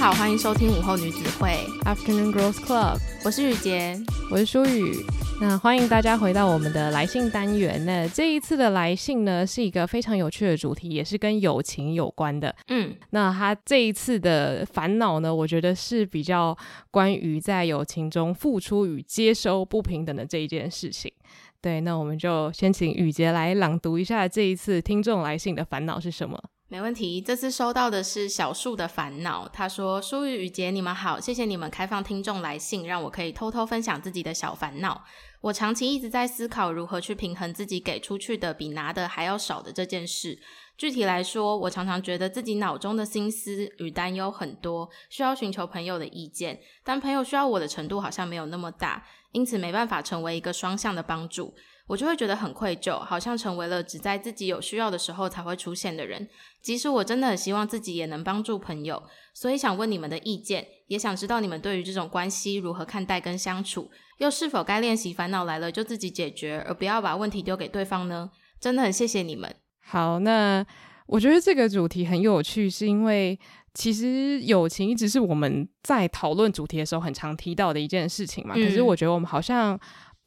好，欢迎收听午后女子会 Afternoon Girls Club，我是雨洁，我是舒雨。那欢迎大家回到我们的来信单元。那这一次的来信呢，是一个非常有趣的主题，也是跟友情有关的。嗯，那他这一次的烦恼呢，我觉得是比较关于在友情中付出与接收不平等的这一件事情。对，那我们就先请雨洁来朗读一下这一次听众来信的烦恼是什么。没问题，这次收到的是小树的烦恼。他说：“舒雨、雨洁，你们好，谢谢你们开放听众来信，让我可以偷偷分享自己的小烦恼。我长期一直在思考如何去平衡自己给出去的比拿的还要少的这件事。具体来说，我常常觉得自己脑中的心思与担忧很多，需要寻求朋友的意见，但朋友需要我的程度好像没有那么大，因此没办法成为一个双向的帮助。”我就会觉得很愧疚，好像成为了只在自己有需要的时候才会出现的人。即使我真的很希望自己也能帮助朋友，所以想问你们的意见，也想知道你们对于这种关系如何看待跟相处，又是否该练习烦恼来了就自己解决，而不要把问题丢给对方呢？真的很谢谢你们。好，那我觉得这个主题很有趣，是因为其实友情一直是我们在讨论主题的时候很常提到的一件事情嘛。嗯。可是我觉得我们好像。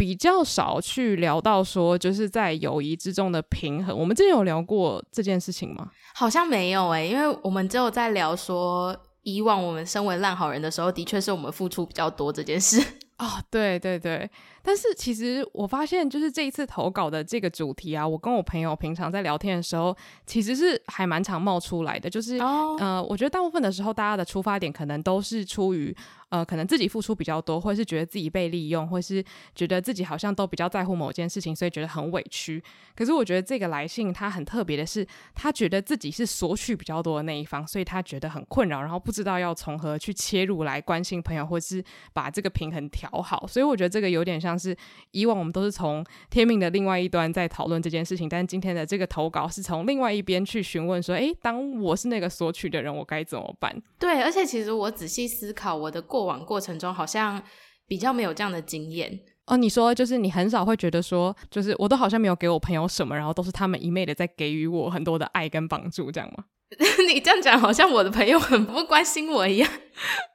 比较少去聊到说，就是在友谊之中的平衡。我们之前有聊过这件事情吗？好像没有诶、欸，因为我们只有在聊说，以往我们身为烂好人的时候，的确是我们付出比较多这件事。哦，对对对。但是其实我发现，就是这一次投稿的这个主题啊，我跟我朋友平常在聊天的时候，其实是还蛮常冒出来的。就是、oh. 呃，我觉得大部分的时候，大家的出发点可能都是出于呃，可能自己付出比较多，或是觉得自己被利用，或是觉得自己好像都比较在乎某件事情，所以觉得很委屈。可是我觉得这个来信他很特别的是，他觉得自己是索取比较多的那一方，所以他觉得很困扰，然后不知道要从何去切入来关心朋友，或是把这个平衡调好。所以我觉得这个有点像。像是以往我们都是从天命的另外一端在讨论这件事情，但今天的这个投稿是从另外一边去询问说：“诶，当我是那个索取的人，我该怎么办？”对，而且其实我仔细思考，我的过往过程中好像比较没有这样的经验哦。你说就是你很少会觉得说，就是我都好像没有给我朋友什么，然后都是他们一昧的在给予我很多的爱跟帮助，这样吗？你这样讲好像我的朋友很不关心我一样。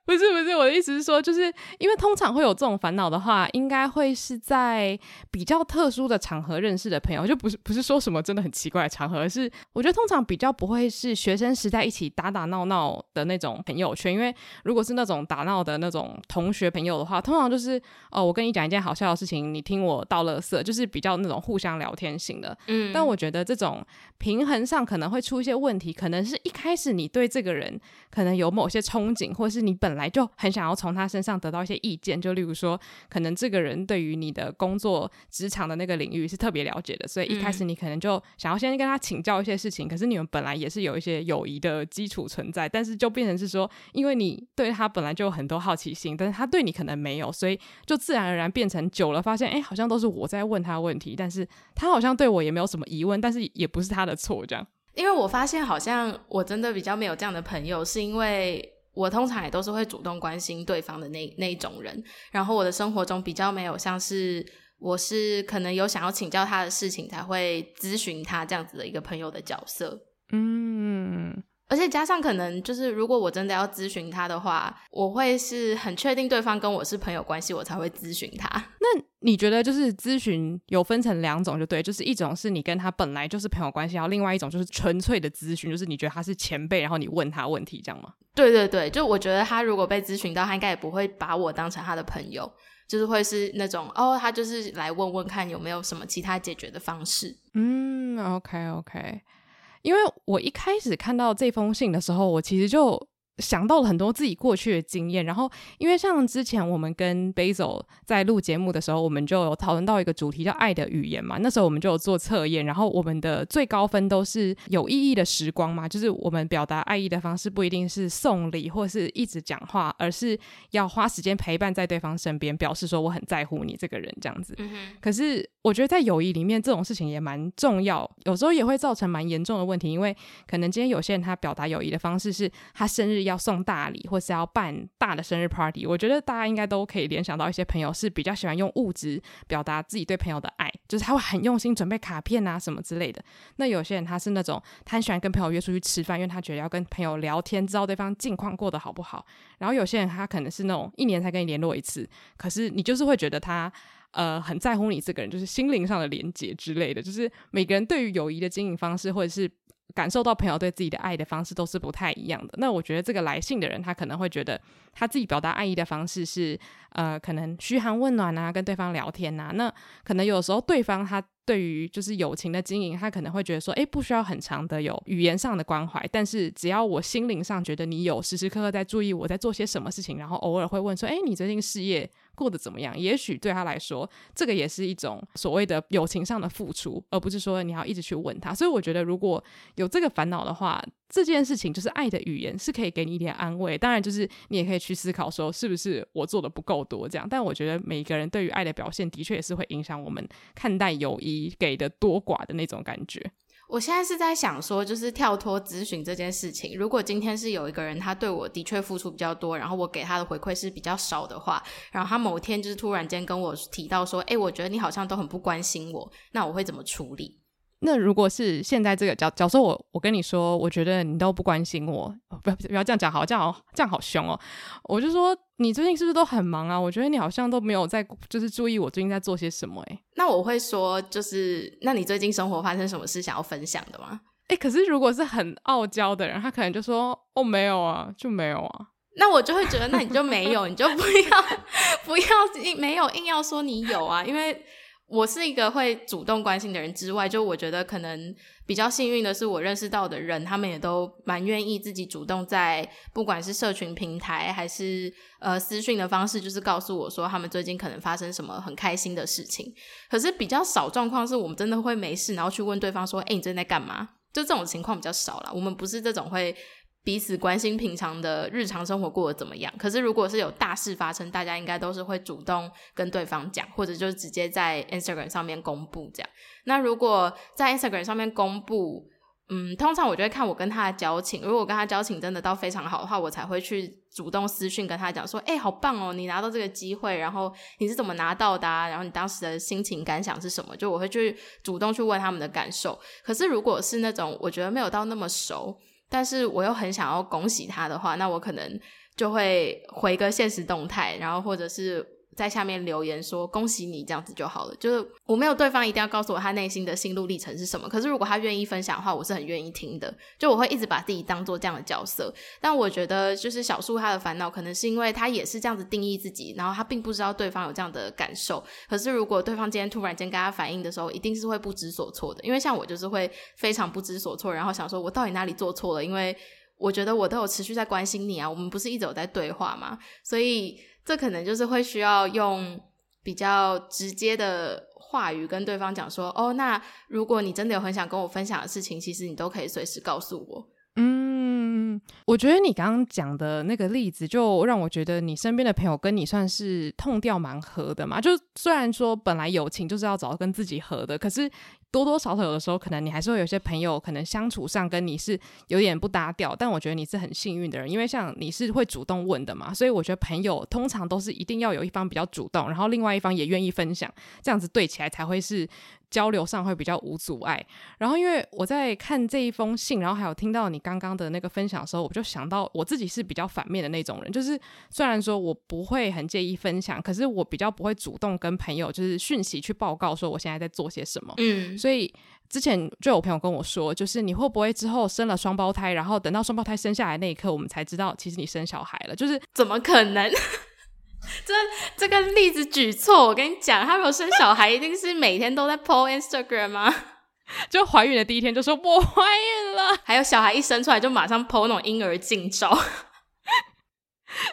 不是不是，我的意思是说，就是因为通常会有这种烦恼的话，应该会是在比较特殊的场合认识的朋友，就不是不是说什么真的很奇怪的场合，而是我觉得通常比较不会是学生时代一起打打闹闹的那种朋友圈，因为如果是那种打闹的那种同学朋友的话，通常就是哦，我跟你讲一件好笑的事情，你听我倒乐色，就是比较那种互相聊天型的。嗯，但我觉得这种平衡上可能会出一些问题，可能是一开始你对这个人可能有某些憧憬，或是你本来就很想要从他身上得到一些意见，就例如说，可能这个人对于你的工作职场的那个领域是特别了解的，所以一开始你可能就想要先跟他请教一些事情。嗯、可是你们本来也是有一些友谊的基础存在，但是就变成是说，因为你对他本来就有很多好奇心，但是他对你可能没有，所以就自然而然变成久了，发现哎，好像都是我在问他问题，但是他好像对我也没有什么疑问，但是也不是他的错，这样。因为我发现好像我真的比较没有这样的朋友，是因为。我通常也都是会主动关心对方的那那一种人，然后我的生活中比较没有像是我是可能有想要请教他的事情才会咨询他这样子的一个朋友的角色，嗯。而且加上可能就是，如果我真的要咨询他的话，我会是很确定对方跟我是朋友关系，我才会咨询他。那你觉得就是咨询有分成两种，就对，就是一种是你跟他本来就是朋友关系，然后另外一种就是纯粹的咨询，就是你觉得他是前辈，然后你问他问题，这样吗？对对对，就我觉得他如果被咨询到，他应该也不会把我当成他的朋友，就是会是那种哦，他就是来问问看有没有什么其他解决的方式。嗯，OK OK。因为我一开始看到这封信的时候，我其实就想到了很多自己过去的经验。然后，因为像之前我们跟 Basil 在录节目的时候，我们就有讨论到一个主题叫“爱的语言”嘛。那时候我们就有做测验，然后我们的最高分都是有意义的时光嘛，就是我们表达爱意的方式不一定是送礼或是一直讲话，而是要花时间陪伴在对方身边，表示说我很在乎你这个人这样子。嗯。可是。我觉得在友谊里面，这种事情也蛮重要，有时候也会造成蛮严重的问题。因为可能今天有些人他表达友谊的方式是他生日要送大礼，或是要办大的生日 party。我觉得大家应该都可以联想到一些朋友是比较喜欢用物质表达自己对朋友的爱，就是他会很用心准备卡片啊什么之类的。那有些人他是那种他很喜欢跟朋友约出去吃饭，因为他觉得要跟朋友聊天，知道对方近况过得好不好。然后有些人他可能是那种一年才跟你联络一次，可是你就是会觉得他。呃，很在乎你这个人，就是心灵上的连接之类的，就是每个人对于友谊的经营方式，或者是感受到朋友对自己的爱的方式，都是不太一样的。那我觉得这个来信的人，他可能会觉得他自己表达爱意的方式是，呃，可能嘘寒问暖啊，跟对方聊天啊。那可能有时候对方他。对于就是友情的经营，他可能会觉得说，诶，不需要很长的有语言上的关怀，但是只要我心灵上觉得你有时时刻刻在注意我在做些什么事情，然后偶尔会问说，诶，你最近事业过得怎么样？也许对他来说，这个也是一种所谓的友情上的付出，而不是说你要一直去问他。所以我觉得，如果有这个烦恼的话，这件事情就是爱的语言是可以给你一点安慰。当然，就是你也可以去思考说，是不是我做的不够多这样。但我觉得每一个人对于爱的表现，的确也是会影响我们看待友谊。给的多寡的那种感觉。我现在是在想说，就是跳脱咨询这件事情。如果今天是有一个人，他对我的确付出比较多，然后我给他的回馈是比较少的话，然后他某天就是突然间跟我提到说：“诶，我觉得你好像都很不关心我。”那我会怎么处理？那如果是现在这个角，假如说我我跟你说，我觉得你都不关心我，不要不要这样讲，好，这样好，这样好凶哦。我就说你最近是不是都很忙啊？我觉得你好像都没有在，就是注意我最近在做些什么。诶，那我会说，就是那你最近生活发生什么事想要分享的吗？诶，可是如果是很傲娇的人，他可能就说哦，没有啊，就没有啊。那我就会觉得，那你就没有，你就不要 不要硬没有硬要说你有啊，因为。我是一个会主动关心的人之外，就我觉得可能比较幸运的是，我认识到的人，他们也都蛮愿意自己主动在不管是社群平台还是呃私讯的方式，就是告诉我说他们最近可能发生什么很开心的事情。可是比较少状况是我们真的会没事，然后去问对方说：“诶，你最近在干嘛？”就这种情况比较少了。我们不是这种会。彼此关心平常的日常生活过得怎么样？可是如果是有大事发生，大家应该都是会主动跟对方讲，或者就直接在 Instagram 上面公布这样。那如果在 Instagram 上面公布，嗯，通常我就会看我跟他的交情。如果跟他交情真的到非常好的话，我才会去主动私讯跟他讲说：“欸，好棒哦，你拿到这个机会，然后你是怎么拿到的啊？然后你当时的心情感想是什么？”就我会去主动去问他们的感受。可是如果是那种我觉得没有到那么熟。但是我又很想要恭喜他的话，那我可能就会回个现实动态，然后或者是在下面留言说恭喜你这样子就好了。就是我没有对方一定要告诉我他内心的心路历程是什么，可是如果他愿意分享的话，我是很愿意听的。就我会一直把自己当做这样的角色。但我觉得就是小树他的烦恼，可能是因为他也是这样子定义自己，然后他并不知道对方有这样的感受。可是如果对方今天突然间跟他反应的时候，一定是会不知所措的。因为像我就是会非常不知所措，然后想说我到底哪里做错了？因为我觉得我都有持续在关心你啊，我们不是一直有在对话吗？所以。这可能就是会需要用比较直接的话语跟对方讲说，哦，那如果你真的有很想跟我分享的事情，其实你都可以随时告诉我。嗯，我觉得你刚刚讲的那个例子，就让我觉得你身边的朋友跟你算是痛调蛮合的嘛。就虽然说本来友情就是要找到跟自己合的，可是。多多少少有的时候，可能你还是会有些朋友，可能相处上跟你是有点不搭调。但我觉得你是很幸运的人，因为像你是会主动问的嘛，所以我觉得朋友通常都是一定要有一方比较主动，然后另外一方也愿意分享，这样子对起来才会是。交流上会比较无阻碍。然后，因为我在看这一封信，然后还有听到你刚刚的那个分享的时候，我就想到我自己是比较反面的那种人，就是虽然说我不会很介意分享，可是我比较不会主动跟朋友就是讯息去报告说我现在在做些什么。嗯，所以之前就有朋友跟我说，就是你会不会之后生了双胞胎，然后等到双胞胎生下来那一刻，我们才知道其实你生小孩了？就是怎么可能？这这个例子举错，我跟你讲，他如果生小孩，一定是每天都在 po Instagram 吗？就怀孕的第一天就说我怀孕了，还有小孩一生出来就马上 po 那种婴儿近照。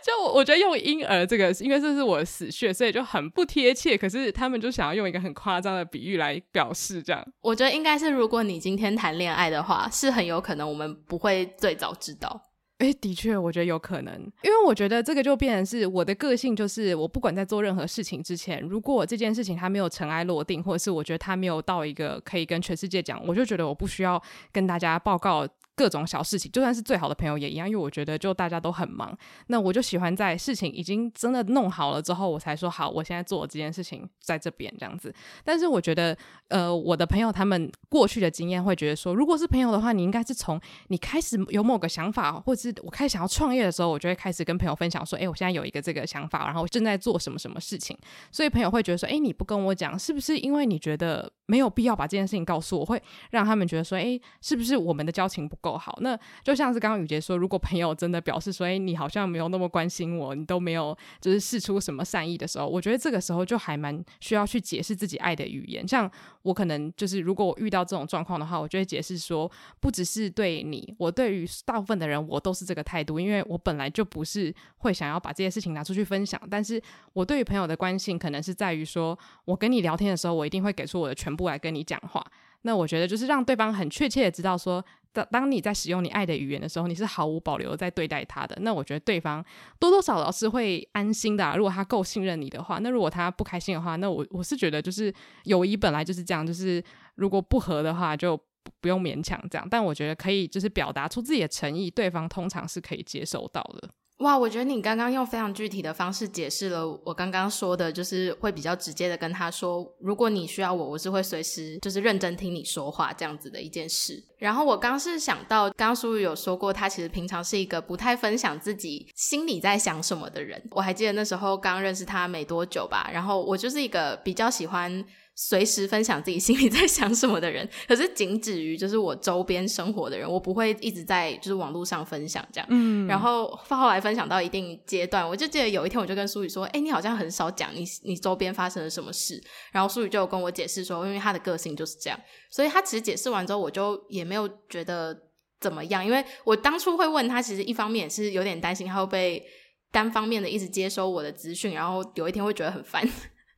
就我觉得用婴儿这个，因为这是我的死穴，所以就很不贴切。可是他们就想要用一个很夸张的比喻来表示这样。我觉得应该是，如果你今天谈恋爱的话，是很有可能我们不会最早知道。哎，的确，我觉得有可能，因为我觉得这个就变成是我的个性，就是我不管在做任何事情之前，如果这件事情它没有尘埃落定，或者是我觉得它没有到一个可以跟全世界讲，我就觉得我不需要跟大家报告。各种小事情，就算是最好的朋友也一样，因为我觉得就大家都很忙，那我就喜欢在事情已经真的弄好了之后，我才说好，我现在做这件事情在这边这样子。但是我觉得，呃，我的朋友他们过去的经验会觉得说，如果是朋友的话，你应该是从你开始有某个想法，或者是我开始想要创业的时候，我就会开始跟朋友分享说，诶，我现在有一个这个想法，然后正在做什么什么事情。所以朋友会觉得说，诶，你不跟我讲，是不是因为你觉得没有必要把这件事情告诉我，会让他们觉得说，诶，是不是我们的交情不够好？那就像是刚刚雨洁说，如果朋友真的表示说，哎，你好像没有那么关心我，你都没有就是试出什么善意的时候，我觉得这个时候就还蛮需要去解释自己爱的语言。像我可能就是，如果我遇到这种状况的话，我就会解释说，不只是对你，我对于大部分的人，我都是这个态度，因为我本来就不是会想要把这些事情拿出去分享。但是我对于朋友的关心，可能是在于说，我跟你聊天的时候，我一定会给出我的全部来跟你讲话。那我觉得就是让对方很确切的知道说。当当你在使用你爱的语言的时候，你是毫无保留在对待他的。那我觉得对方多多少少是会安心的。如果他够信任你的话，那如果他不开心的话，那我我是觉得就是友谊本来就是这样，就是如果不合的话，就不用勉强这样。但我觉得可以就是表达出自己的诚意，对方通常是可以接受到的。哇，我觉得你刚刚用非常具体的方式解释了我刚刚说的，就是会比较直接的跟他说，如果你需要我，我是会随时就是认真听你说话这样子的一件事。然后我刚是想到，刚刚书宇有说过，他其实平常是一个不太分享自己心里在想什么的人。我还记得那时候刚认识他没多久吧，然后我就是一个比较喜欢。随时分享自己心里 在想什么的人，可是仅止于就是我周边生活的人，我不会一直在就是网络上分享这样。嗯，然后后来分享到一定阶段，我就记得有一天我就跟苏雨说：“哎，你好像很少讲你你周边发生了什么事。”然后苏雨就有跟我解释说：“因为他的个性就是这样。”所以他其实解释完之后，我就也没有觉得怎么样，因为我当初会问他，其实一方面是有点担心他会被单方面的一直接收我的资讯，然后有一天会觉得很烦。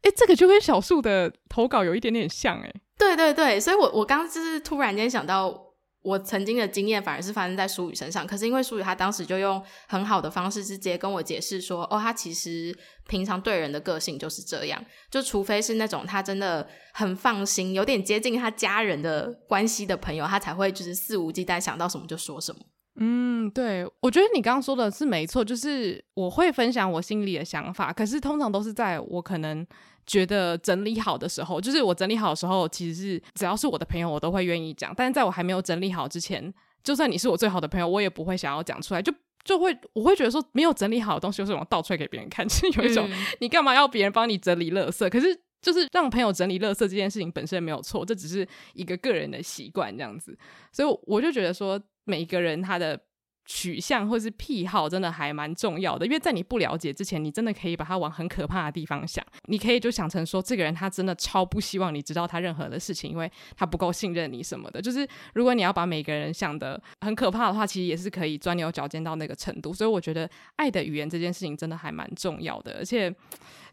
哎，这个就跟小树的投稿有一点点像哎。对对对，所以我我刚就是突然间想到，我曾经的经验反而是发生在淑宇身上。可是因为淑宇他当时就用很好的方式直接跟我解释说，哦，他其实平常对人的个性就是这样，就除非是那种他真的很放心、有点接近他家人的关系的朋友，他才会就是肆无忌惮想到什么就说什么。嗯，对，我觉得你刚刚说的是没错，就是我会分享我心里的想法，可是通常都是在我可能觉得整理好的时候，就是我整理好的时候，其实是只要是我的朋友，我都会愿意讲。但是在我还没有整理好之前，就算你是我最好的朋友，我也不会想要讲出来，就就会我会觉得说没有整理好的东西，就是我倒出来给别人看，就是有一种、嗯、你干嘛要别人帮你整理垃圾？可是就是让朋友整理垃圾这件事情本身没有错，这只是一个个人的习惯这样子，所以我就觉得说。每一个人他的取向或是癖好真的还蛮重要的，因为在你不了解之前，你真的可以把他往很可怕的地方想。你可以就想成说，这个人他真的超不希望你知道他任何的事情，因为他不够信任你什么的。就是如果你要把每个人想得很可怕的话，其实也是可以钻牛角尖到那个程度。所以我觉得爱的语言这件事情真的还蛮重要的，而且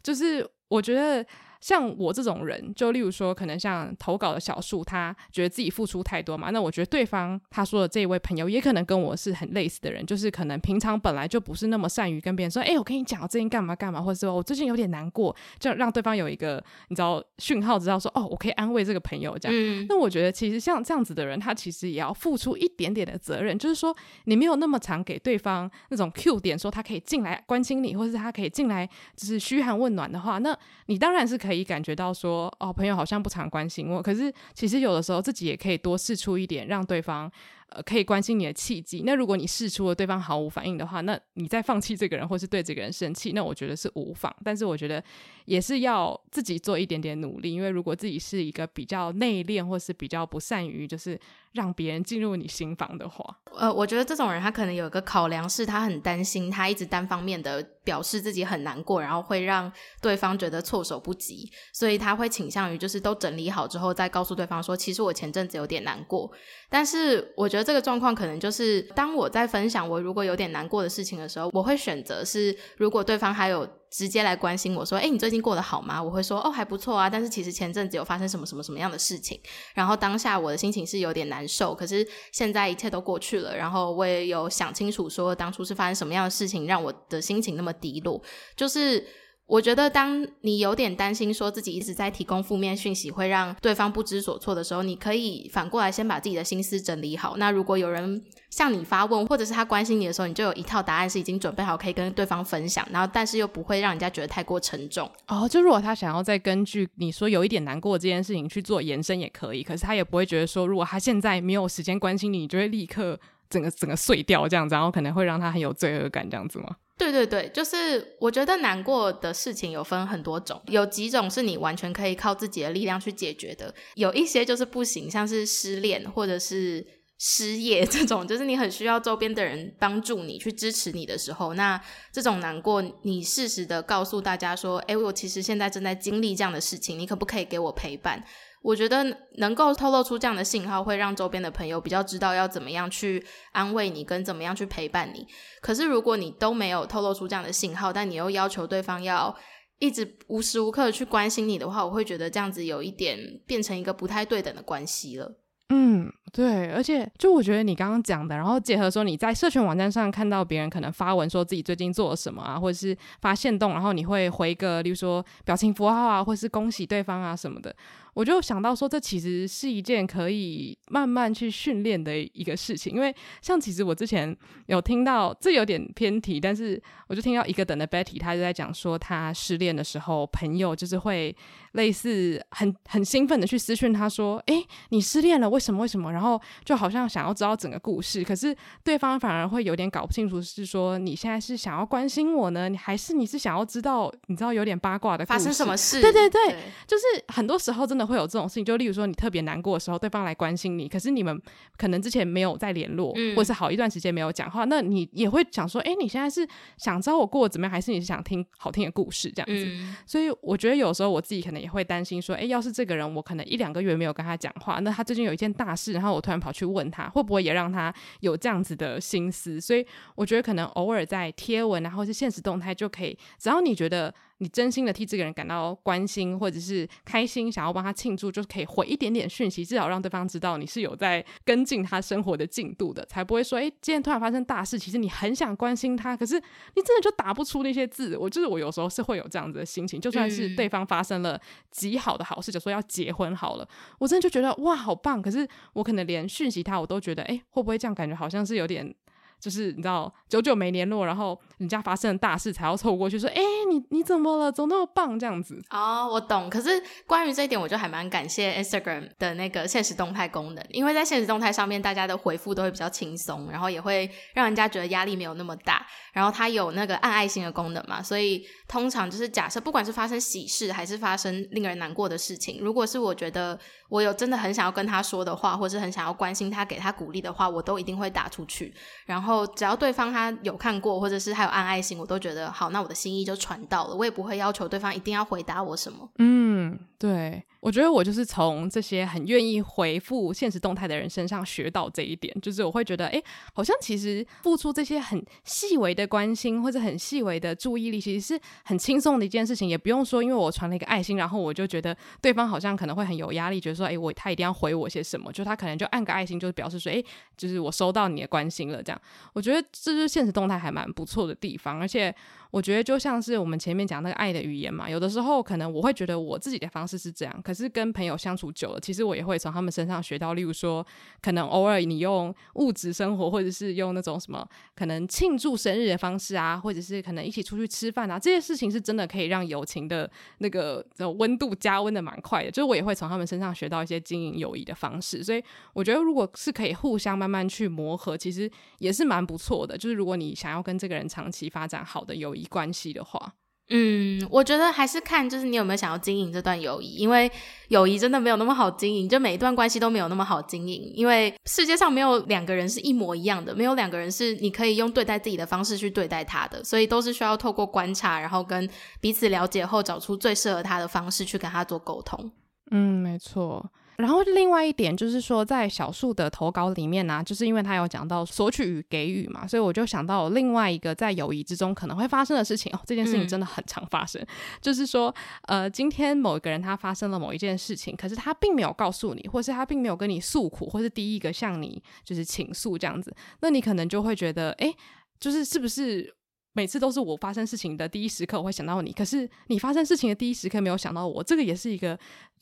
就是我觉得。像我这种人，就例如说，可能像投稿的小树，他觉得自己付出太多嘛。那我觉得对方他说的这一位朋友，也可能跟我是很类似的人，就是可能平常本来就不是那么善于跟别人说，哎、欸，我跟你讲，我最近干嘛干嘛，或者说我最近有点难过，就让对方有一个你知道讯号，知道说，哦，我可以安慰这个朋友这样。嗯、那我觉得其实像这样子的人，他其实也要付出一点点的责任，就是说你没有那么常给对方那种 Q 点，说他可以进来关心你，或是他可以进来就是嘘寒问暖的话，那你当然是可以。可以感觉到说，哦，朋友好像不常关心我，可是其实有的时候自己也可以多试出一点，让对方。呃，可以关心你的契机。那如果你试出了对方毫无反应的话，那你再放弃这个人，或是对这个人生气，那我觉得是无妨。但是我觉得也是要自己做一点点努力，因为如果自己是一个比较内敛，或是比较不善于就是让别人进入你心房的话，呃，我觉得这种人他可能有一个考量是，他很担心他一直单方面的表示自己很难过，然后会让对方觉得措手不及，所以他会倾向于就是都整理好之后再告诉对方说，其实我前阵子有点难过。但是我觉得。这个状况可能就是，当我在分享我如果有点难过的事情的时候，我会选择是，如果对方还有直接来关心我说，诶，你最近过得好吗？我会说，哦，还不错啊。但是其实前阵子有发生什么什么什么样的事情，然后当下我的心情是有点难受，可是现在一切都过去了，然后我也有想清楚说，当初是发生什么样的事情让我的心情那么低落，就是。我觉得，当你有点担心说自己一直在提供负面讯息会让对方不知所措的时候，你可以反过来先把自己的心思整理好。那如果有人向你发问，或者是他关心你的时候，你就有一套答案是已经准备好可以跟对方分享，然后但是又不会让人家觉得太过沉重。哦，就如果他想要再根据你说有一点难过这件事情去做延伸也可以，可是他也不会觉得说，如果他现在没有时间关心你，你就会立刻整个整个碎掉这样子，然后可能会让他很有罪恶感这样子吗？对对对，就是我觉得难过的事情有分很多种，有几种是你完全可以靠自己的力量去解决的，有一些就是不行，像是失恋或者是失业这种，就是你很需要周边的人帮助你去支持你的时候，那这种难过，你适时的告诉大家说，诶，我其实现在正在经历这样的事情，你可不可以给我陪伴？我觉得能够透露出这样的信号，会让周边的朋友比较知道要怎么样去安慰你，跟怎么样去陪伴你。可是如果你都没有透露出这样的信号，但你又要求对方要一直无时无刻的去关心你的话，我会觉得这样子有一点变成一个不太对等的关系了。嗯，对，而且就我觉得你刚刚讲的，然后结合说你在社群网站上看到别人可能发文说自己最近做了什么啊，或者是发现动，然后你会回个，例如说表情符号啊，或是恭喜对方啊什么的。我就想到说，这其实是一件可以慢慢去训练的一个事情，因为像其实我之前有听到，这有点偏题，但是我就听到一个等的 Betty，他就在讲说，他失恋的时候，朋友就是会类似很很兴奋的去私讯他说，诶，你失恋了，为什么？为什么？然后就好像想要知道整个故事，可是对方反而会有点搞不清楚，是说你现在是想要关心我呢，你还是你是想要知道，你知道有点八卦的，发生什么 事？对对对，对就是很多时候真的。会有这种事情，就例如说你特别难过的时候，对方来关心你，可是你们可能之前没有再联络，嗯、或是好一段时间没有讲话，那你也会想说，哎，你现在是想知道我过得怎么样，还是你是想听好听的故事这样子？嗯、所以我觉得有时候我自己可能也会担心说，哎，要是这个人我可能一两个月没有跟他讲话，那他最近有一件大事，然然后我突然跑去问他，会不会也让他有这样子的心思？所以我觉得可能偶尔在贴文，然后是现实动态就可以，只要你觉得。你真心的替这个人感到关心，或者是开心，想要帮他庆祝，就是可以回一点点讯息，至少让对方知道你是有在跟进他生活的进度的，才不会说，诶，今天突然发生大事，其实你很想关心他，可是你真的就打不出那些字。我就是我有时候是会有这样子的心情，就算是对方发生了极好的好事，就说要结婚好了，我真的就觉得哇，好棒，可是我可能连讯息他，我都觉得，诶，会不会这样感觉好像是有点。就是你知道，久久没联络，然后人家发生了大事才要凑过去说：“哎，你你怎么了？怎么那么棒？”这样子。哦，我懂。可是关于这一点，我就还蛮感谢 Instagram 的那个现实动态功能，因为在现实动态上面，大家的回复都会比较轻松，然后也会让人家觉得压力没有那么大。然后它有那个按爱心的功能嘛，所以通常就是假设不管是发生喜事还是发生令人难过的事情，如果是我觉得我有真的很想要跟他说的话，或是很想要关心他、给他鼓励的话，我都一定会打出去。然后。后只要对方他有看过，或者是还有按爱心，我都觉得好，那我的心意就传到了，我也不会要求对方一定要回答我什么。嗯，对。我觉得我就是从这些很愿意回复现实动态的人身上学到这一点，就是我会觉得，哎，好像其实付出这些很细微的关心或者很细微的注意力，其实是很轻松的一件事情，也不用说，因为我传了一个爱心，然后我就觉得对方好像可能会很有压力，觉得说，哎，我他一定要回我些什么，就他可能就按个爱心，就是表示说，哎，就是我收到你的关心了，这样。我觉得这就是现实动态还蛮不错的地方，而且。我觉得就像是我们前面讲那个爱的语言嘛，有的时候可能我会觉得我自己的方式是这样，可是跟朋友相处久了，其实我也会从他们身上学到，例如说，可能偶尔你用物质生活，或者是用那种什么可能庆祝生日的方式啊，或者是可能一起出去吃饭啊，这些事情是真的可以让友情的那个温度加温的蛮快的。就是我也会从他们身上学到一些经营友谊的方式，所以我觉得如果是可以互相慢慢去磨合，其实也是蛮不错的。就是如果你想要跟这个人长期发展好的友谊谊。关系的话，嗯，我觉得还是看就是你有没有想要经营这段友谊，因为友谊真的没有那么好经营，就每一段关系都没有那么好经营，因为世界上没有两个人是一模一样的，没有两个人是你可以用对待自己的方式去对待他的，所以都是需要透过观察，然后跟彼此了解后，找出最适合他的方式去跟他做沟通。嗯，没错。然后另外一点就是说，在小树的投稿里面呢、啊，就是因为他有讲到索取与给予嘛，所以我就想到另外一个在友谊之中可能会发生的事情哦。这件事情真的很常发生，嗯、就是说，呃，今天某一个人他发生了某一件事情，可是他并没有告诉你，或是他并没有跟你诉苦，或是第一个向你就是倾诉这样子，那你可能就会觉得，哎，就是是不是？每次都是我发生事情的第一时刻，我会想到你。可是你发生事情的第一时刻没有想到我，这个也是一个。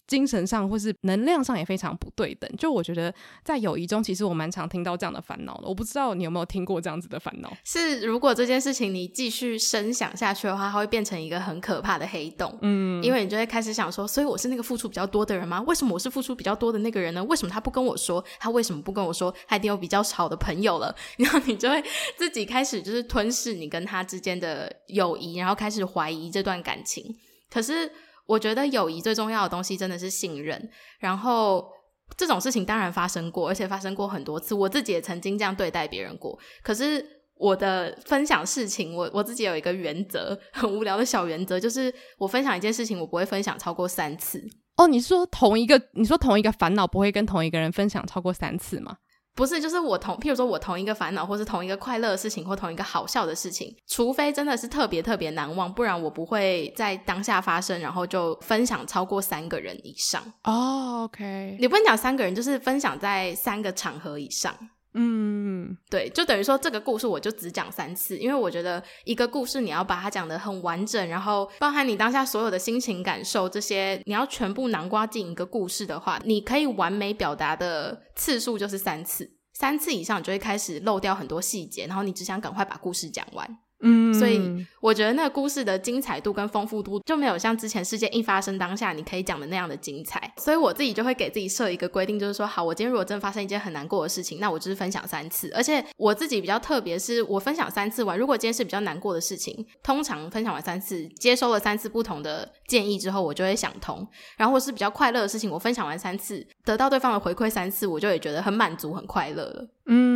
精神上或是能量上也非常不对等，就我觉得在友谊中，其实我蛮常听到这样的烦恼的。我不知道你有没有听过这样子的烦恼？是如果这件事情你继续深想下去的话，它会变成一个很可怕的黑洞。嗯，因为你就会开始想说，所以我是那个付出比较多的人吗？为什么我是付出比较多的那个人呢？为什么他不跟我说？他为什么不跟我说？他一定有比较好的朋友了。然后你就会自己开始就是吞噬你跟他之间的友谊，然后开始怀疑这段感情。可是。我觉得友谊最重要的东西真的是信任，然后这种事情当然发生过，而且发生过很多次，我自己也曾经这样对待别人过。可是我的分享事情，我我自己有一个原则，很无聊的小原则，就是我分享一件事情，我不会分享超过三次。哦，你说同一个，你说同一个烦恼不会跟同一个人分享超过三次吗？不是，就是我同，譬如说我同一个烦恼，或是同一个快乐的事情，或同一个好笑的事情，除非真的是特别特别难忘，不然我不会在当下发生，然后就分享超过三个人以上。哦，oh，OK，你不能讲三个人，就是分享在三个场合以上。嗯，对，就等于说这个故事我就只讲三次，因为我觉得一个故事你要把它讲得很完整，然后包含你当下所有的心情感受这些，你要全部囊括进一个故事的话，你可以完美表达的次数就是三次，三次以上你就会开始漏掉很多细节，然后你只想赶快把故事讲完。嗯，所以我觉得那个故事的精彩度跟丰富度就没有像之前事件一发生当下你可以讲的那样的精彩，所以我自己就会给自己设一个规定，就是说，好，我今天如果真的发生一件很难过的事情，那我就是分享三次，而且我自己比较特别，是我分享三次完，如果今天是比较难过的事情，通常分享完三次，接收了三次不同的建议之后，我就会想通，然后是比较快乐的事情，我分享完三次，得到对方的回馈三次，我就也觉得很满足、很快乐了。嗯，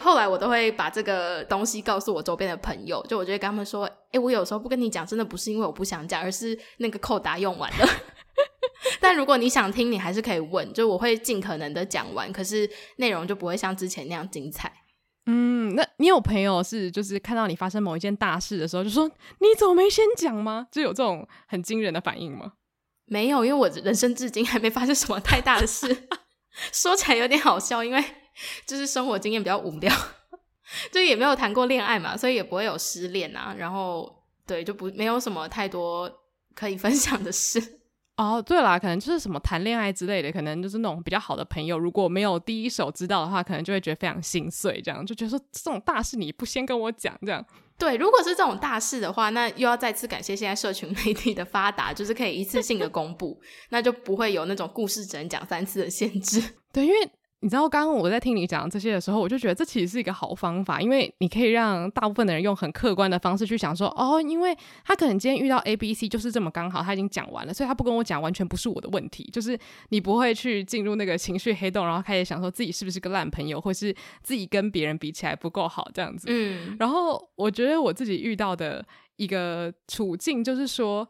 后来我都会把这个东西告诉我周边的朋友，就我就会跟他们说，诶、欸，我有时候不跟你讲，真的不是因为我不想讲，而是那个扣打用完了。但如果你想听，你还是可以问，就我会尽可能的讲完，可是内容就不会像之前那样精彩。嗯，那你有朋友是就是看到你发生某一件大事的时候，就说你怎么没先讲吗？就有这种很惊人的反应吗？没有，因为我人生至今还没发生什么太大的事。说起来有点好笑，因为就是生活经验比较无聊，就也没有谈过恋爱嘛，所以也不会有失恋啊。然后对，就不没有什么太多可以分享的事。哦，对啦，可能就是什么谈恋爱之类的，可能就是那种比较好的朋友，如果没有第一手知道的话，可能就会觉得非常心碎，这样就觉得说这种大事你不先跟我讲，这样。对，如果是这种大事的话，那又要再次感谢现在社群媒体的发达，就是可以一次性的公布，那就不会有那种故事只能讲三次的限制。对，因为。你知道，刚刚我在听你讲这些的时候，我就觉得这其实是一个好方法，因为你可以让大部分的人用很客观的方式去想说，哦，因为他可能今天遇到 A、B、C 就是这么刚好，他已经讲完了，所以他不跟我讲，完全不是我的问题。就是你不会去进入那个情绪黑洞，然后开始想说自己是不是个烂朋友，或是自己跟别人比起来不够好这样子。嗯，然后我觉得我自己遇到的一个处境就是说。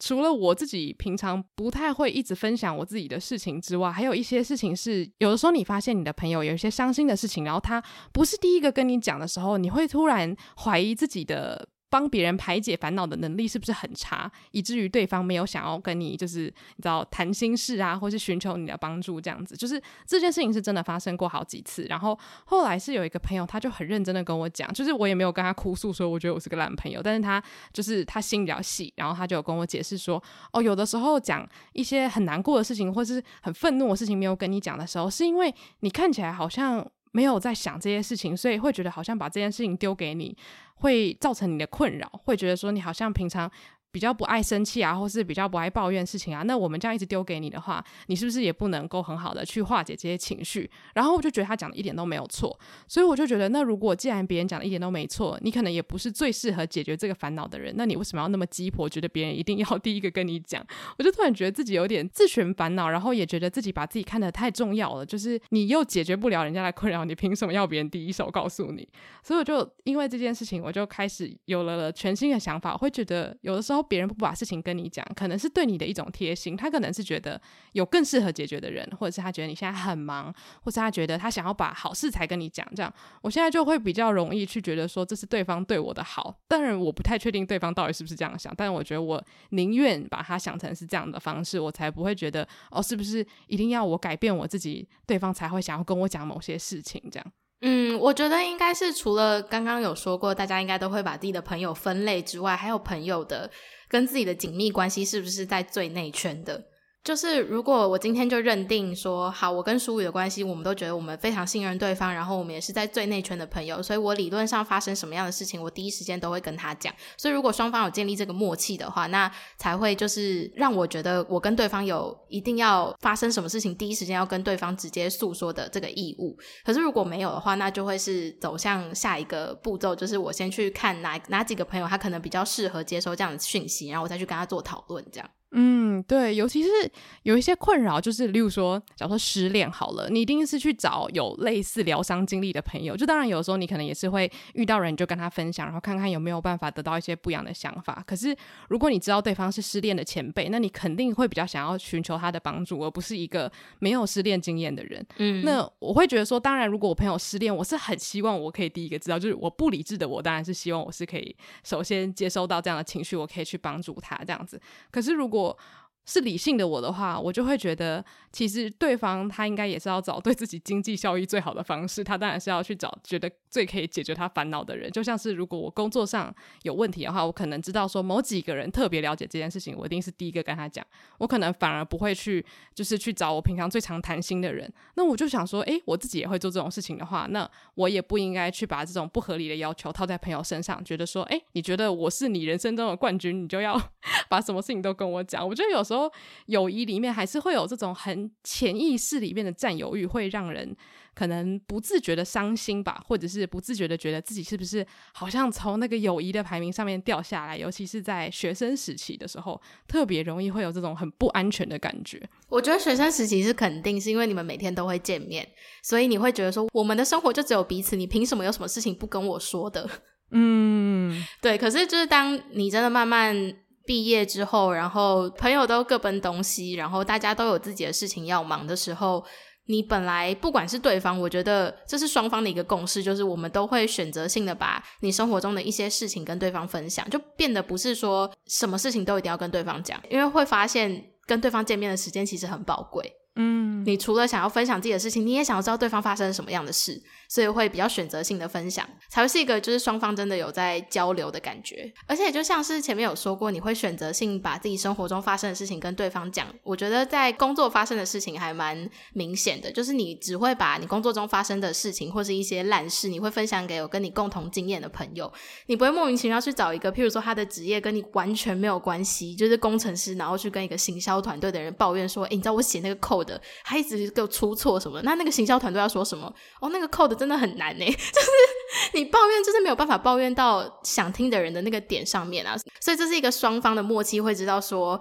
除了我自己平常不太会一直分享我自己的事情之外，还有一些事情是有的时候你发现你的朋友有一些伤心的事情，然后他不是第一个跟你讲的时候，你会突然怀疑自己的。帮别人排解烦恼的能力是不是很差，以至于对方没有想要跟你就是你知道谈心事啊，或是寻求你的帮助这样子？就是这件事情是真的发生过好几次。然后后来是有一个朋友，他就很认真的跟我讲，就是我也没有跟他哭诉说我觉得我是个烂朋友，但是他就是他心比较细，然后他就有跟我解释说，哦，有的时候讲一些很难过的事情，或是很愤怒的事情没有跟你讲的时候，是因为你看起来好像。没有在想这些事情，所以会觉得好像把这件事情丢给你，会造成你的困扰，会觉得说你好像平常。比较不爱生气啊，或是比较不爱抱怨事情啊，那我们这样一直丢给你的话，你是不是也不能够很好的去化解这些情绪？然后我就觉得他讲的一点都没有错，所以我就觉得，那如果既然别人讲的一点都没错，你可能也不是最适合解决这个烦恼的人，那你为什么要那么鸡婆，觉得别人一定要 第一个跟你讲？我就突然觉得自己有点自寻烦恼，然后也觉得自己把自己看得太重要了，就是你又解决不了人家的困扰，你凭什么要别人第一手告诉你？所以我就因为这件事情，我就开始有了全新的想法，会觉得有的时候。别人不把事情跟你讲，可能是对你的一种贴心。他可能是觉得有更适合解决的人，或者是他觉得你现在很忙，或是他觉得他想要把好事才跟你讲。这样，我现在就会比较容易去觉得说，这是对方对我的好。当然，我不太确定对方到底是不是这样想，但我觉得我宁愿把他想成是这样的方式，我才不会觉得哦，是不是一定要我改变我自己，对方才会想要跟我讲某些事情这样。嗯，我觉得应该是除了刚刚有说过，大家应该都会把自己的朋友分类之外，还有朋友的跟自己的紧密关系是不是在最内圈的？就是如果我今天就认定说，好，我跟书宇的关系，我们都觉得我们非常信任对方，然后我们也是在最内圈的朋友，所以我理论上发生什么样的事情，我第一时间都会跟他讲。所以如果双方有建立这个默契的话，那才会就是让我觉得我跟对方有一定要发生什么事情，第一时间要跟对方直接诉说的这个义务。可是如果没有的话，那就会是走向下一个步骤，就是我先去看哪哪几个朋友他可能比较适合接收这样的讯息，然后我再去跟他做讨论，这样。嗯，对，尤其是有一些困扰，就是例如说，假如说失恋好了，你一定是去找有类似疗伤经历的朋友。就当然有时候你可能也是会遇到人，就跟他分享，然后看看有没有办法得到一些不一样的想法。可是如果你知道对方是失恋的前辈，那你肯定会比较想要寻求他的帮助，而不是一个没有失恋经验的人。嗯，那我会觉得说，当然如果我朋友失恋，我是很希望我可以第一个知道，就是我不理智的我，当然是希望我是可以首先接收到这样的情绪，我可以去帮助他这样子。可是如果我是理性的我的话，我就会觉得，其实对方他应该也是要找对自己经济效益最好的方式，他当然是要去找觉得最可以解决他烦恼的人。就像是如果我工作上有问题的话，我可能知道说某几个人特别了解这件事情，我一定是第一个跟他讲。我可能反而不会去，就是去找我平常最常谈心的人。那我就想说，诶，我自己也会做这种事情的话，那我也不应该去把这种不合理的要求套在朋友身上，觉得说，诶，你觉得我是你人生中的冠军，你就要 把什么事情都跟我讲。我觉得有时候。友谊里面还是会有这种很潜意识里面的占有欲，会让人可能不自觉的伤心吧，或者是不自觉的觉得自己是不是好像从那个友谊的排名上面掉下来，尤其是在学生时期的时候，特别容易会有这种很不安全的感觉。我觉得学生时期是肯定是因为你们每天都会见面，所以你会觉得说我们的生活就只有彼此，你凭什么有什么事情不跟我说的？嗯，对。可是就是当你真的慢慢。毕业之后，然后朋友都各奔东西，然后大家都有自己的事情要忙的时候，你本来不管是对方，我觉得这是双方的一个共识，就是我们都会选择性的把你生活中的一些事情跟对方分享，就变得不是说什么事情都一定要跟对方讲，因为会发现跟对方见面的时间其实很宝贵。嗯，你除了想要分享自己的事情，你也想要知道对方发生什么样的事，所以会比较选择性的分享，才会是一个就是双方真的有在交流的感觉。而且就像是前面有说过，你会选择性把自己生活中发生的事情跟对方讲。我觉得在工作发生的事情还蛮明显的，就是你只会把你工作中发生的事情或是一些烂事，你会分享给有跟你共同经验的朋友，你不会莫名其妙去找一个，譬如说他的职业跟你完全没有关系，就是工程师，然后去跟一个行销团队的人抱怨说，诶，你知道我写那个 code。的，他一直给我出错什么？那那个行销团队要说什么？哦，那个 code 真的很难呢，就是你抱怨就是没有办法抱怨到想听的人的那个点上面啊。所以这是一个双方的默契，会知道说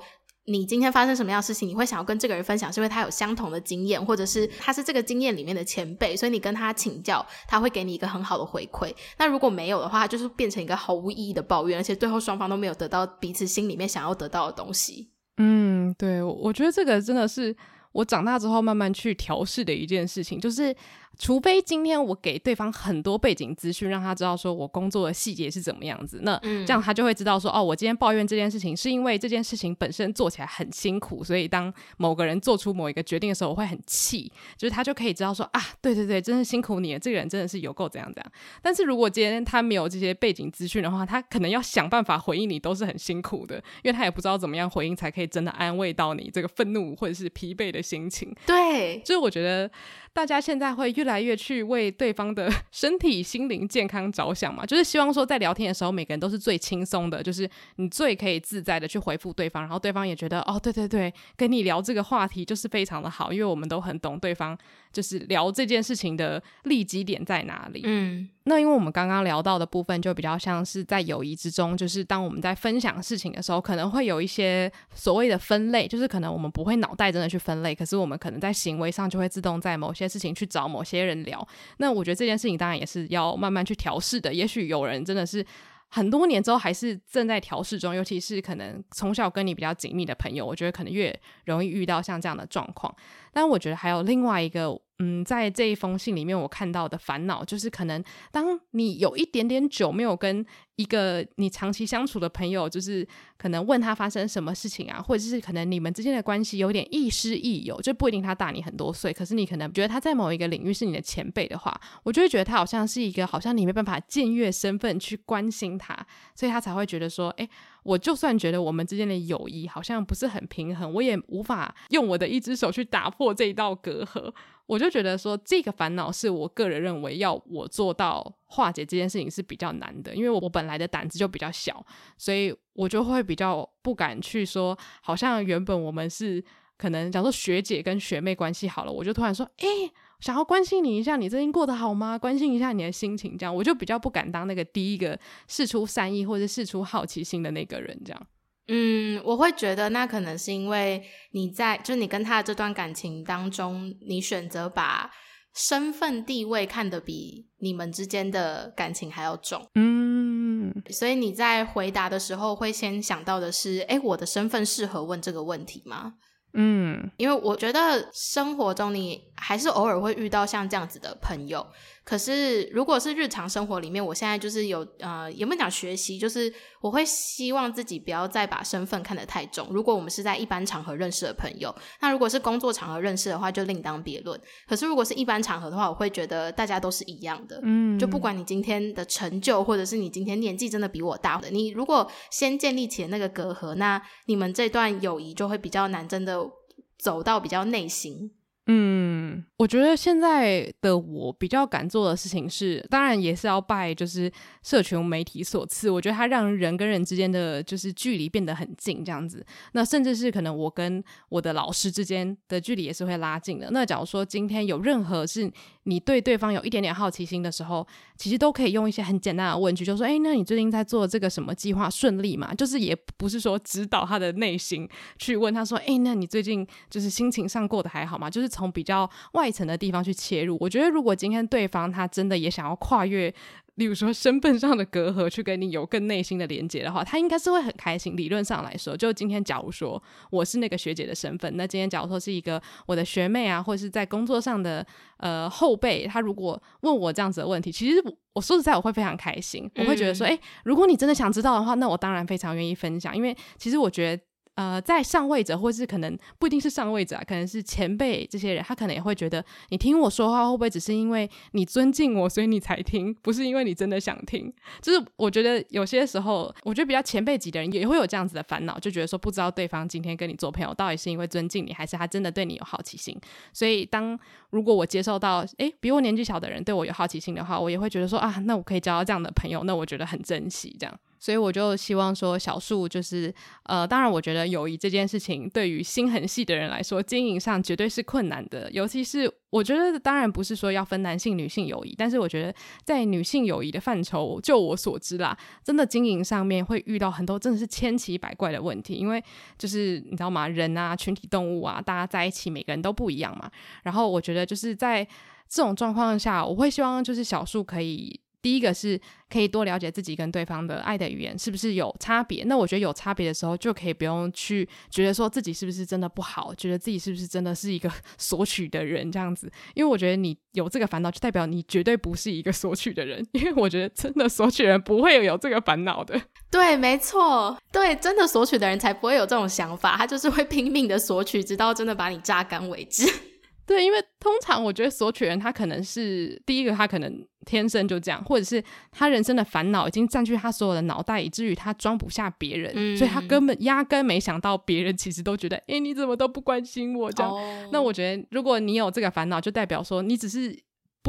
你今天发生什么样的事情，你会想要跟这个人分享，是因为他有相同的经验，或者是他是这个经验里面的前辈，所以你跟他请教，他会给你一个很好的回馈。那如果没有的话，就是变成一个毫无意义的抱怨，而且最后双方都没有得到彼此心里面想要得到的东西。嗯，对，我觉得这个真的是。我长大之后慢慢去调试的一件事情，就是。除非今天我给对方很多背景资讯，让他知道说我工作的细节是怎么样子，那这样他就会知道说，哦，我今天抱怨这件事情是因为这件事情本身做起来很辛苦，所以当某个人做出某一个决定的时候，我会很气，就是他就可以知道说啊，对对对，真是辛苦你了，这个人真的是有够怎样怎样。但是如果今天他没有这些背景资讯的话，他可能要想办法回应你都是很辛苦的，因为他也不知道怎么样回应才可以真的安慰到你这个愤怒或者是疲惫的心情。对，就是我觉得。大家现在会越来越去为对方的 身体、心灵健康着想嘛，就是希望说在聊天的时候，每个人都是最轻松的，就是你最可以自在的去回复对方，然后对方也觉得哦，对对对，跟你聊这个话题就是非常的好，因为我们都很懂对方，就是聊这件事情的利基点在哪里。嗯。那因为我们刚刚聊到的部分，就比较像是在友谊之中，就是当我们在分享事情的时候，可能会有一些所谓的分类，就是可能我们不会脑袋真的去分类，可是我们可能在行为上就会自动在某些事情去找某些人聊。那我觉得这件事情当然也是要慢慢去调试的。也许有人真的是很多年之后还是正在调试中，尤其是可能从小跟你比较紧密的朋友，我觉得可能越容易遇到像这样的状况。但我觉得还有另外一个，嗯，在这一封信里面我看到的烦恼，就是可能当你有一点点久没有跟一个你长期相处的朋友，就是可能问他发生什么事情啊，或者是可能你们之间的关系有点亦师亦友，就不一定他大你很多岁，可是你可能觉得他在某一个领域是你的前辈的话，我就会觉得他好像是一个，好像你没办法僭越身份去关心他，所以他才会觉得说，诶。我就算觉得我们之间的友谊好像不是很平衡，我也无法用我的一只手去打破这一道隔阂。我就觉得说，这个烦恼是我个人认为要我做到化解这件事情是比较难的，因为我本来的胆子就比较小，所以我就会比较不敢去说，好像原本我们是可能假如说学姐跟学妹关系好了，我就突然说，诶。想要关心你一下，你最近过得好吗？关心一下你的心情，这样我就比较不敢当那个第一个试出善意或者试出好奇心的那个人，这样。嗯，我会觉得那可能是因为你在，就你跟他的这段感情当中，你选择把身份地位看得比你们之间的感情还要重。嗯，所以你在回答的时候会先想到的是，诶，我的身份适合问这个问题吗？嗯，因为我觉得生活中你还是偶尔会遇到像这样子的朋友。可是，如果是日常生活里面，我现在就是有呃，有没有讲学习？就是我会希望自己不要再把身份看得太重。如果我们是在一般场合认识的朋友，那如果是工作场合认识的话，就另当别论。可是，如果是一般场合的话，我会觉得大家都是一样的。嗯，就不管你今天的成就，或者是你今天年纪真的比我大的，你如果先建立起那个隔阂，那你们这段友谊就会比较难，真的走到比较内心。嗯，我觉得现在的我比较敢做的事情是，当然也是要拜就是社群媒体所赐。我觉得它让人跟人之间的就是距离变得很近，这样子。那甚至是可能我跟我的老师之间的距离也是会拉近的。那假如说今天有任何是你对对方有一点点好奇心的时候，其实都可以用一些很简单的问句，就说：“哎，那你最近在做这个什么计划顺利吗？”就是也不是说指导他的内心去问他说：“哎，那你最近就是心情上过得还好吗？”就是。从比较外层的地方去切入，我觉得如果今天对方他真的也想要跨越，例如说身份上的隔阂，去跟你有更内心的连接的话，他应该是会很开心。理论上来说，就今天假如说我是那个学姐的身份，那今天假如说是一个我的学妹啊，或者是在工作上的呃后辈，他如果问我这样子的问题，其实我说实在我会非常开心，我会觉得说，诶、欸，如果你真的想知道的话，那我当然非常愿意分享，因为其实我觉得。呃，在上位者，或是可能不一定是上位者啊，可能是前辈这些人，他可能也会觉得，你听我说话会不会只是因为你尊敬我，所以你才听，不是因为你真的想听。就是我觉得有些时候，我觉得比较前辈级的人也会有这样子的烦恼，就觉得说不知道对方今天跟你做朋友，到底是因为尊敬你，还是他真的对你有好奇心。所以当如果我接受到，诶，比我年纪小的人对我有好奇心的话，我也会觉得说啊，那我可以交到这样的朋友，那我觉得很珍惜这样。所以我就希望说，小树就是，呃，当然，我觉得友谊这件事情对于心很细的人来说，经营上绝对是困难的。尤其是我觉得，当然不是说要分男性、女性友谊，但是我觉得在女性友谊的范畴，就我所知啦，真的经营上面会遇到很多真的是千奇百怪的问题。因为就是你知道吗？人啊，群体动物啊，大家在一起，每个人都不一样嘛。然后我觉得就是在这种状况下，我会希望就是小树可以。第一个是可以多了解自己跟对方的爱的语言是不是有差别。那我觉得有差别的时候，就可以不用去觉得说自己是不是真的不好，觉得自己是不是真的是一个 索取的人这样子。因为我觉得你有这个烦恼，就代表你绝对不是一个索取的人。因为我觉得真的索取人不会有有这个烦恼的。对，没错，对，真的索取的人才不会有这种想法，他就是会拼命的索取，直到真的把你榨干为止。对，因为通常我觉得索取人他可能是第一个，他可能天生就这样，或者是他人生的烦恼已经占据他所有的脑袋，以至于他装不下别人，嗯、所以他根本压根没想到别人其实都觉得，哎，你怎么都不关心我这样。哦、那我觉得，如果你有这个烦恼，就代表说你只是。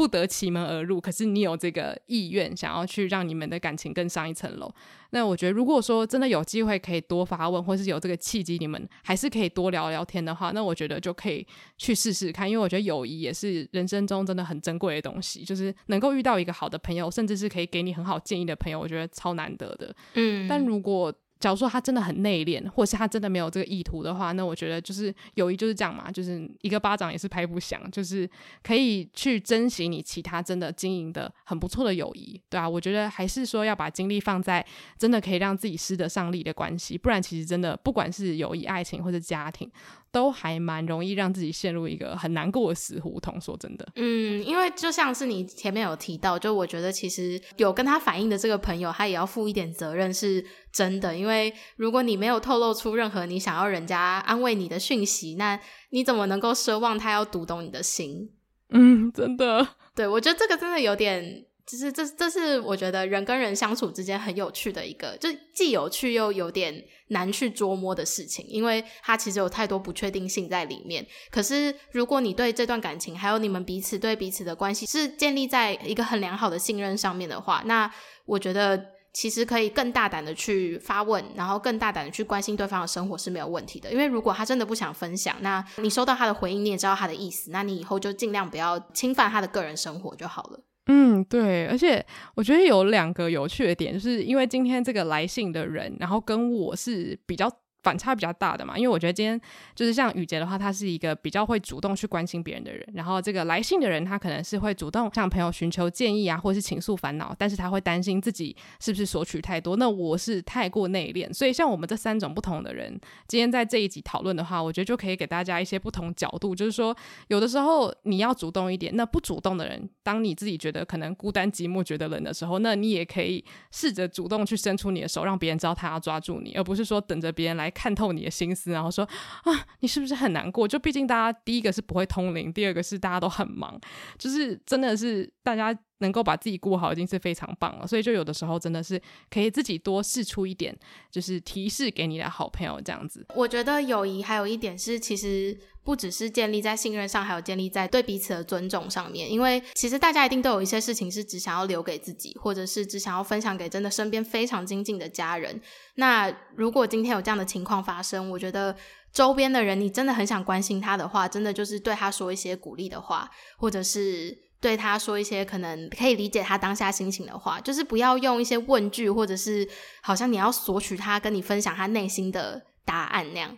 不得其门而入，可是你有这个意愿，想要去让你们的感情更上一层楼。那我觉得，如果说真的有机会可以多发问，或是有这个契机，你们还是可以多聊聊天的话，那我觉得就可以去试试看。因为我觉得友谊也是人生中真的很珍贵的东西，就是能够遇到一个好的朋友，甚至是可以给你很好建议的朋友，我觉得超难得的。嗯，但如果假如说他真的很内敛，或是他真的没有这个意图的话，那我觉得就是友谊就是这样嘛，就是一个巴掌也是拍不响，就是可以去珍惜你其他真的经营的很不错的友谊，对啊，我觉得还是说要把精力放在真的可以让自己施得上力的关系，不然其实真的不管是友谊、爱情或者家庭。都还蛮容易让自己陷入一个很难过的死胡同。说真的，嗯，因为就像是你前面有提到，就我觉得其实有跟他反映的这个朋友，他也要负一点责任，是真的。因为如果你没有透露出任何你想要人家安慰你的讯息，那你怎么能够奢望他要读懂你的心？嗯，真的，对，我觉得这个真的有点。其实这这是我觉得人跟人相处之间很有趣的一个，就既有趣又有点难去捉摸的事情，因为它其实有太多不确定性在里面。可是如果你对这段感情，还有你们彼此对彼此的关系是建立在一个很良好的信任上面的话，那我觉得其实可以更大胆的去发问，然后更大胆的去关心对方的生活是没有问题的。因为如果他真的不想分享，那你收到他的回应，你也知道他的意思，那你以后就尽量不要侵犯他的个人生活就好了。嗯，对，而且我觉得有两个有趣的点，就是因为今天这个来信的人，然后跟我是比较。反差比较大的嘛，因为我觉得今天就是像雨洁的话，他是一个比较会主动去关心别人的人。然后这个来信的人，他可能是会主动向朋友寻求建议啊，或是倾诉烦恼，但是他会担心自己是不是索取太多。那我是太过内敛，所以像我们这三种不同的人，今天在这一集讨论的话，我觉得就可以给大家一些不同角度，就是说有的时候你要主动一点，那不主动的人，当你自己觉得可能孤单寂寞、觉得冷的时候，那你也可以试着主动去伸出你的手，让别人知道他要抓住你，而不是说等着别人来。看透你的心思，然后说啊，你是不是很难过？就毕竟大家第一个是不会通灵，第二个是大家都很忙，就是真的是大家能够把自己顾好已经是非常棒了。所以就有的时候真的是可以自己多试出一点，就是提示给你的好朋友这样子。我觉得友谊还有一点是，其实不只是建立在信任上，还有建立在对彼此的尊重上面。因为其实大家一定都有一些事情是只想要留给自己，或者是只想要分享给真的身边非常亲近的家人。那如果今天有这样的情况发生，我觉得周边的人，你真的很想关心他的话，真的就是对他说一些鼓励的话，或者是对他说一些可能可以理解他当下心情的话，就是不要用一些问句，或者是好像你要索取他跟你分享他内心的答案那样，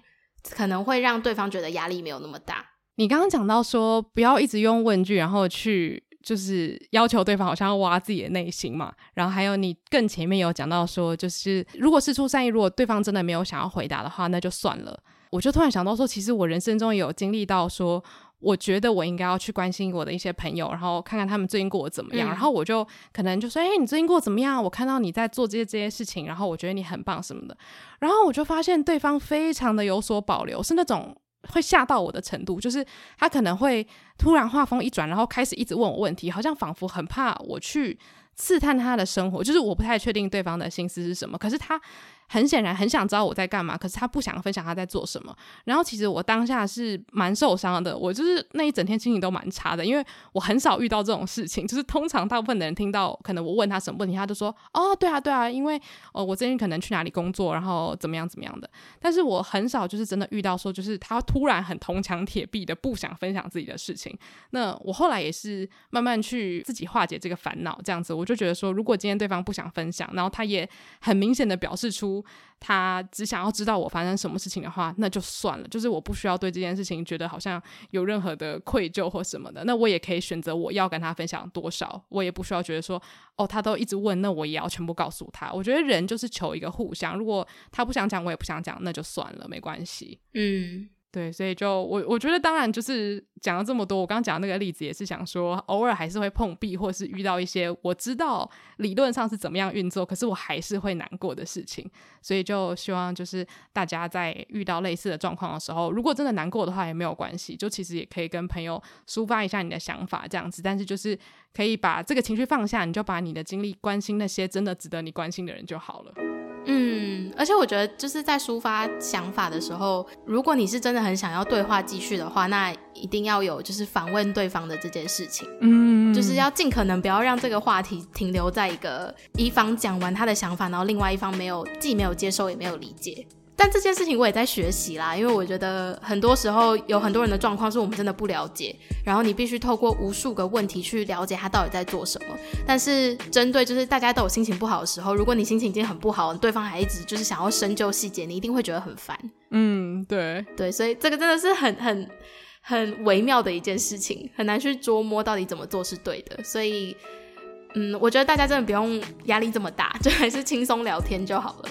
可能会让对方觉得压力没有那么大。你刚刚讲到说，不要一直用问句，然后去。就是要求对方好像要挖自己的内心嘛，然后还有你更前面有讲到说，就是如果是出善意，如果对方真的没有想要回答的话，那就算了。我就突然想到说，其实我人生中也有经历到说，我觉得我应该要去关心我的一些朋友，然后看看他们最近过得怎么样，嗯、然后我就可能就说，哎、欸，你最近过得怎么样？我看到你在做这些这些事情，然后我觉得你很棒什么的，然后我就发现对方非常的有所保留，是那种。会吓到我的程度，就是他可能会突然话锋一转，然后开始一直问我问题，好像仿佛很怕我去刺探他的生活，就是我不太确定对方的心思是什么，可是他。很显然很想知道我在干嘛，可是他不想分享他在做什么。然后其实我当下是蛮受伤的，我就是那一整天心情都蛮差的，因为我很少遇到这种事情。就是通常大部分的人听到可能我问他什么问题，他就说：“哦，对啊，对啊，因为哦我最近可能去哪里工作，然后怎么样怎么样的。”但是我很少就是真的遇到说，就是他突然很铜墙铁壁的不想分享自己的事情。那我后来也是慢慢去自己化解这个烦恼，这样子我就觉得说，如果今天对方不想分享，然后他也很明显的表示出。他只想要知道我发生什么事情的话，那就算了。就是我不需要对这件事情觉得好像有任何的愧疚或什么的。那我也可以选择我要跟他分享多少，我也不需要觉得说，哦，他都一直问，那我也要全部告诉他。我觉得人就是求一个互相。如果他不想讲，我也不想讲，那就算了，没关系。嗯。对，所以就我我觉得，当然就是讲了这么多，我刚刚讲的那个例子也是想说，偶尔还是会碰壁，或是遇到一些我知道理论上是怎么样运作，可是我还是会难过的事情。所以就希望就是大家在遇到类似的状况的时候，如果真的难过的话也没有关系，就其实也可以跟朋友抒发一下你的想法这样子，但是就是可以把这个情绪放下，你就把你的精力关心那些真的值得你关心的人就好了。嗯，而且我觉得就是在抒发想法的时候，如果你是真的很想要对话继续的话，那一定要有就是反问对方的这件事情。嗯，就是要尽可能不要让这个话题停留在一个一方讲完他的想法，然后另外一方没有既没有接受也没有理解。但这件事情我也在学习啦，因为我觉得很多时候有很多人的状况是我们真的不了解，然后你必须透过无数个问题去了解他到底在做什么。但是针对就是大家都有心情不好的时候，如果你心情已经很不好，对方还一直就是想要深究细节，你一定会觉得很烦。嗯，对对，所以这个真的是很很很微妙的一件事情，很难去琢磨到底怎么做是对的，所以。嗯，我觉得大家真的不用压力这么大，就还是轻松聊天就好了。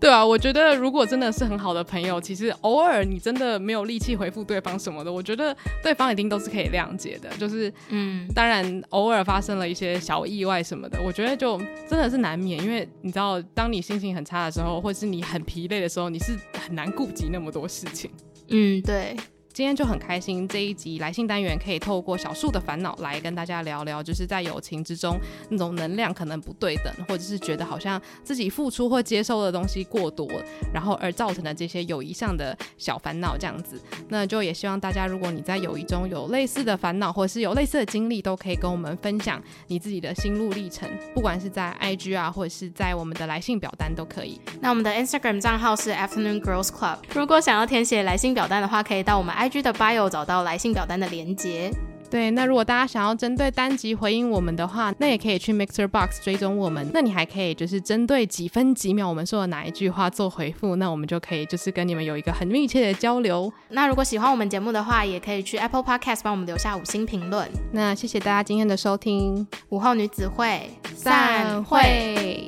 对啊，我觉得如果真的是很好的朋友，其实偶尔你真的没有力气回复对方什么的，我觉得对方一定都是可以谅解的。就是，嗯，当然偶尔发生了一些小意外什么的，我觉得就真的是难免，因为你知道，当你心情很差的时候，或是你很疲累的时候，你是很难顾及那么多事情。嗯，对。今天就很开心，这一集来信单元可以透过小树的烦恼来跟大家聊聊，就是在友情之中那种能量可能不对等，或者是觉得好像自己付出或接收的东西过多，然后而造成的这些友谊上的小烦恼这样子。那就也希望大家，如果你在友谊中有类似的烦恼，或者是有类似的经历，都可以跟我们分享你自己的心路历程，不管是在 IG 啊，或者是在我们的来信表单都可以。那我们的 Instagram 账号是 Afternoon Girls Club，如果想要填写来信表单的话，可以到我们 IG 的 bio 找到来信表单的连接。对，那如果大家想要针对单集回应我们的话，那也可以去 Mixer Box 追踪我们。那你还可以就是针对几分几秒我们说的哪一句话做回复，那我们就可以就是跟你们有一个很密切的交流。那如果喜欢我们节目的话，也可以去 Apple Podcast 帮我们留下五星评论。那谢谢大家今天的收听，午后女子会散会。